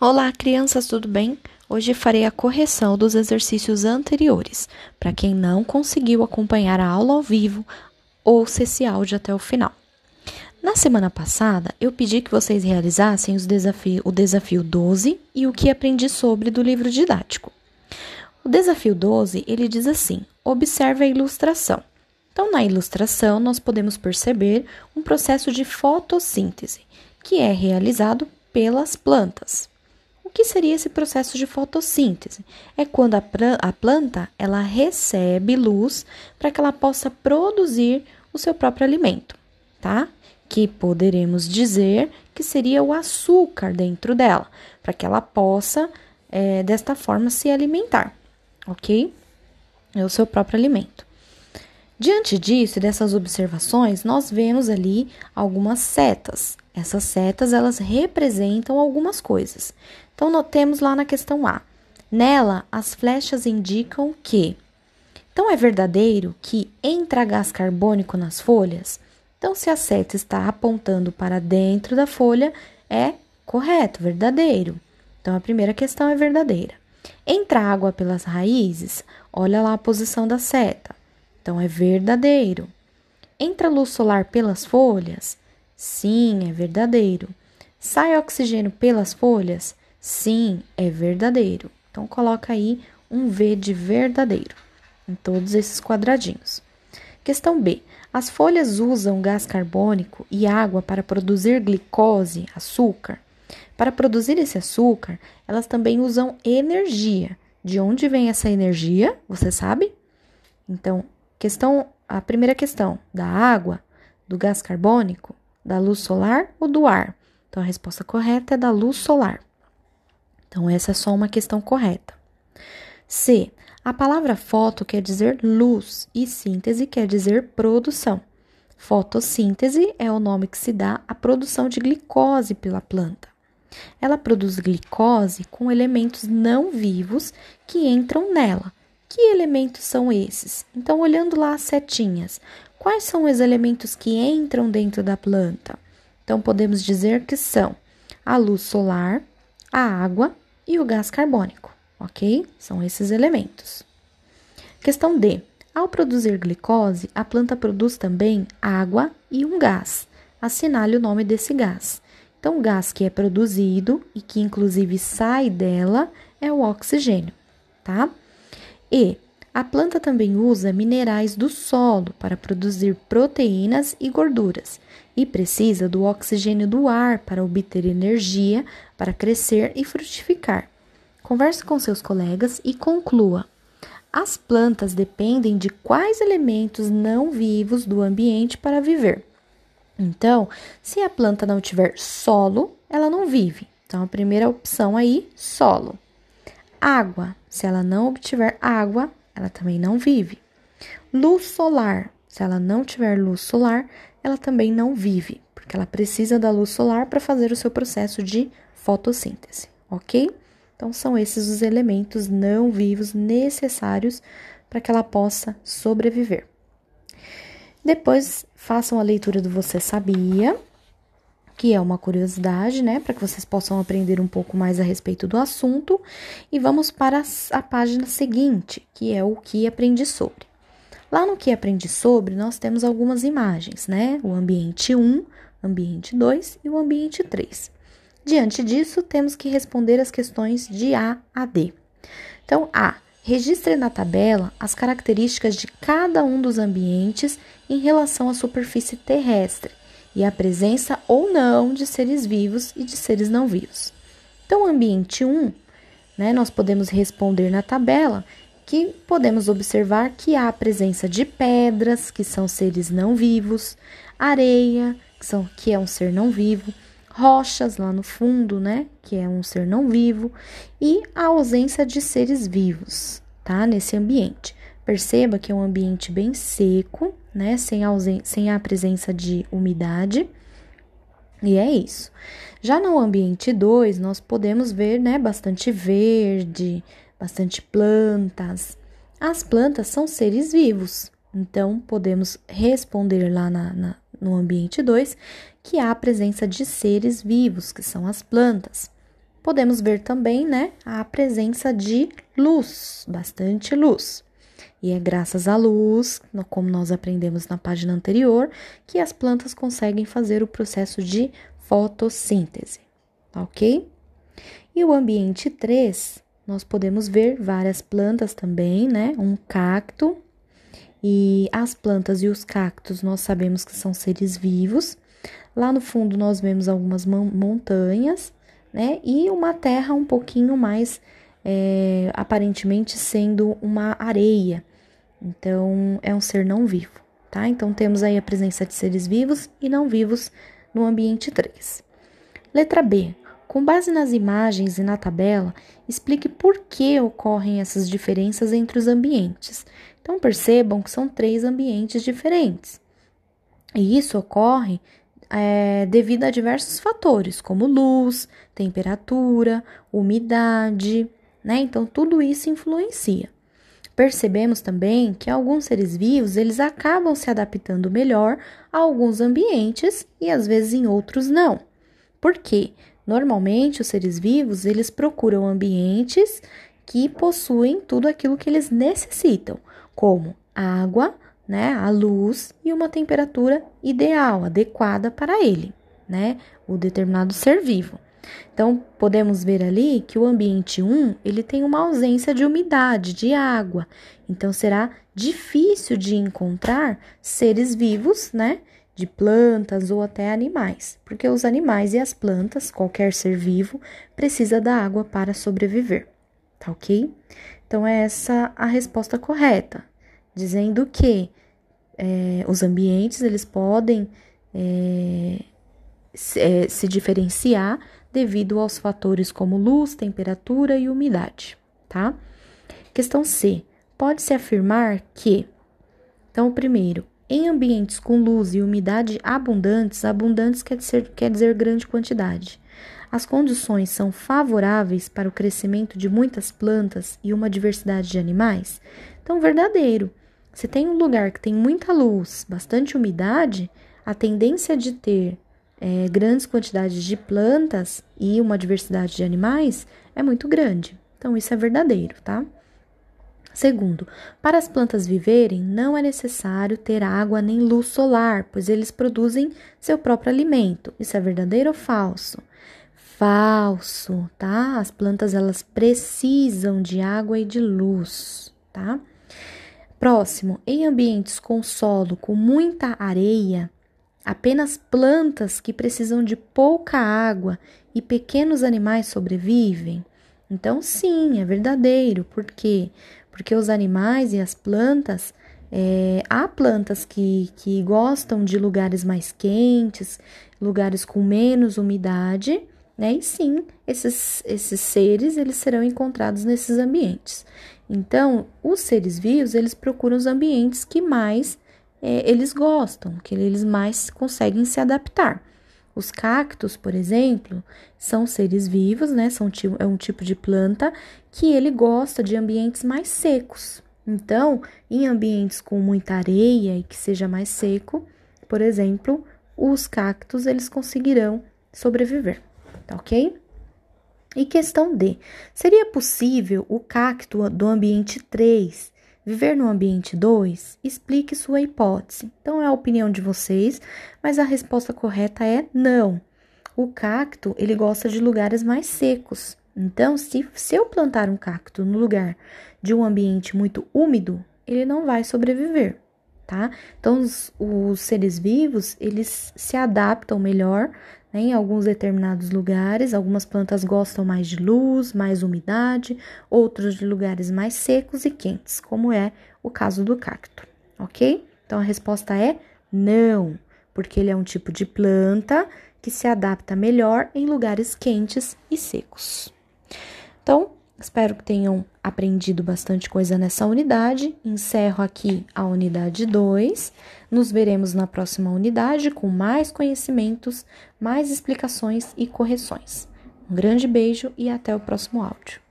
Olá, crianças, tudo bem? Hoje farei a correção dos exercícios anteriores. Para quem não conseguiu acompanhar a aula ao vivo, ouça esse áudio até o final. Na semana passada, eu pedi que vocês realizassem desafio, o desafio 12 e o que aprendi sobre do livro didático. O desafio 12, ele diz assim: observe a ilustração. Então, na ilustração, nós podemos perceber um processo de fotossíntese, que é realizado pelas plantas. O que seria esse processo de fotossíntese? É quando a, a planta ela recebe luz para que ela possa produzir o seu próprio alimento, tá? Que poderemos dizer que seria o açúcar dentro dela, para que ela possa, é, desta forma, se alimentar, ok? É o seu próprio alimento. Diante disso e dessas observações, nós vemos ali algumas setas. Essas setas, elas representam algumas coisas. Então, notemos lá na questão A. Nela, as flechas indicam que. Então, é verdadeiro que entra gás carbônico nas folhas? Então, se a seta está apontando para dentro da folha, é correto, verdadeiro. Então, a primeira questão é verdadeira. Entra água pelas raízes? Olha lá a posição da seta. Então é verdadeiro. Entra luz solar pelas folhas? Sim, é verdadeiro. Sai oxigênio pelas folhas? Sim, é verdadeiro. Então coloca aí um V de verdadeiro em todos esses quadradinhos. Questão B. As folhas usam gás carbônico e água para produzir glicose, açúcar. Para produzir esse açúcar, elas também usam energia. De onde vem essa energia? Você sabe? Então, Questão, a primeira questão, da água, do gás carbônico, da luz solar ou do ar? Então a resposta correta é da luz solar. Então essa é só uma questão correta. C. A palavra foto quer dizer luz e síntese quer dizer produção. Fotossíntese é o nome que se dá à produção de glicose pela planta. Ela produz glicose com elementos não vivos que entram nela, que elementos são esses? Então, olhando lá as setinhas, quais são os elementos que entram dentro da planta? Então, podemos dizer que são a luz solar, a água e o gás carbônico, ok? São esses elementos. Questão D. Ao produzir glicose, a planta produz também água e um gás. Assinale o nome desse gás. Então, o gás que é produzido e que inclusive sai dela é o oxigênio, tá? E a planta também usa minerais do solo para produzir proteínas e gorduras e precisa do oxigênio do ar para obter energia para crescer e frutificar. Converse com seus colegas e conclua. As plantas dependem de quais elementos não vivos do ambiente para viver. Então, se a planta não tiver solo, ela não vive. Então, a primeira opção aí, solo. Água. Se ela não obtiver água, ela também não vive. Luz solar. Se ela não tiver luz solar, ela também não vive, porque ela precisa da luz solar para fazer o seu processo de fotossíntese, ok? Então, são esses os elementos não vivos necessários para que ela possa sobreviver. Depois, façam a leitura do Você Sabia que é uma curiosidade, né, para que vocês possam aprender um pouco mais a respeito do assunto. E vamos para a página seguinte, que é o que aprendi sobre. Lá no que aprendi sobre, nós temos algumas imagens, né? O ambiente 1, ambiente 2 e o ambiente 3. Diante disso, temos que responder as questões de A a D. Então, A. Registre na tabela as características de cada um dos ambientes em relação à superfície terrestre e a presença ou não de seres vivos e de seres não vivos. Então, ambiente 1, né, nós podemos responder na tabela que podemos observar que há a presença de pedras, que são seres não vivos, areia, que, são, que é um ser não vivo, rochas lá no fundo, né, que é um ser não vivo, e a ausência de seres vivos, tá, nesse ambiente. Perceba que é um ambiente bem seco, né? Sem, sem a presença de umidade. E é isso. Já no ambiente 2, nós podemos ver, né, bastante verde, bastante plantas. As plantas são seres vivos, então podemos responder lá na, na, no ambiente 2 que há a presença de seres vivos, que são as plantas. podemos ver também, né, a presença de luz, bastante luz. E é graças à luz, como nós aprendemos na página anterior, que as plantas conseguem fazer o processo de fotossíntese, ok? E o ambiente 3, nós podemos ver várias plantas também, né? Um cacto. E as plantas e os cactos nós sabemos que são seres vivos. Lá no fundo nós vemos algumas montanhas, né? E uma terra um pouquinho mais é, aparentemente sendo uma areia. Então é um ser não vivo, tá? Então temos aí a presença de seres vivos e não vivos no ambiente 3. Letra B. Com base nas imagens e na tabela, explique por que ocorrem essas diferenças entre os ambientes. Então, percebam que são três ambientes diferentes. E isso ocorre é, devido a diversos fatores, como luz, temperatura, umidade, né? Então, tudo isso influencia. Percebemos também que alguns seres vivos eles acabam se adaptando melhor a alguns ambientes e às vezes em outros não. Por quê? Normalmente, os seres vivos, eles procuram ambientes que possuem tudo aquilo que eles necessitam, como água, né, a luz e uma temperatura ideal, adequada para ele, né, o determinado ser vivo. Então, podemos ver ali que o ambiente 1, ele tem uma ausência de umidade, de água. Então, será difícil de encontrar seres vivos, né, de plantas ou até animais, porque os animais e as plantas, qualquer ser vivo, precisa da água para sobreviver, tá ok? Então, é essa a resposta correta, dizendo que é, os ambientes eles podem é, se, é, se diferenciar devido aos fatores como luz, temperatura e umidade, tá? Questão C. Pode-se afirmar que, então, primeiro, em ambientes com luz e umidade abundantes, abundantes quer dizer, quer dizer grande quantidade. As condições são favoráveis para o crescimento de muitas plantas e uma diversidade de animais? Então, verdadeiro. Se tem um lugar que tem muita luz, bastante umidade, a tendência de ter é, grandes quantidades de plantas e uma diversidade de animais é muito grande. Então, isso é verdadeiro, tá? Segundo, para as plantas viverem, não é necessário ter água nem luz solar, pois eles produzem seu próprio alimento. Isso é verdadeiro ou falso? Falso, tá? As plantas elas precisam de água e de luz, tá? Próximo, em ambientes com solo com muita areia, apenas plantas que precisam de pouca água e pequenos animais sobrevivem. Então, sim, é verdadeiro. Por quê? porque os animais e as plantas, é, há plantas que, que gostam de lugares mais quentes, lugares com menos umidade, né? E sim, esses, esses seres eles serão encontrados nesses ambientes. Então, os seres vivos eles procuram os ambientes que mais é, eles gostam, que eles mais conseguem se adaptar. Os cactos, por exemplo, são seres vivos, né? São, é um tipo de planta que ele gosta de ambientes mais secos. Então, em ambientes com muita areia e que seja mais seco, por exemplo, os cactos eles conseguirão sobreviver, tá ok? E questão D: seria possível o cacto do ambiente 3 Viver no ambiente 2? Explique sua hipótese. Então é a opinião de vocês, mas a resposta correta é não. O cacto, ele gosta de lugares mais secos. Então, se, se eu plantar um cacto no lugar de um ambiente muito úmido, ele não vai sobreviver, tá? Então, os, os seres vivos, eles se adaptam melhor né, em alguns determinados lugares. Algumas plantas gostam mais de luz, mais umidade, outros de lugares mais secos e quentes, como é o caso do cacto, ok? Então a resposta é não, porque ele é um tipo de planta que se adapta melhor em lugares quentes e secos. Então, espero que tenham aprendido bastante coisa nessa unidade. Encerro aqui a unidade 2. Nos veremos na próxima unidade com mais conhecimentos, mais explicações e correções. Um grande beijo e até o próximo áudio.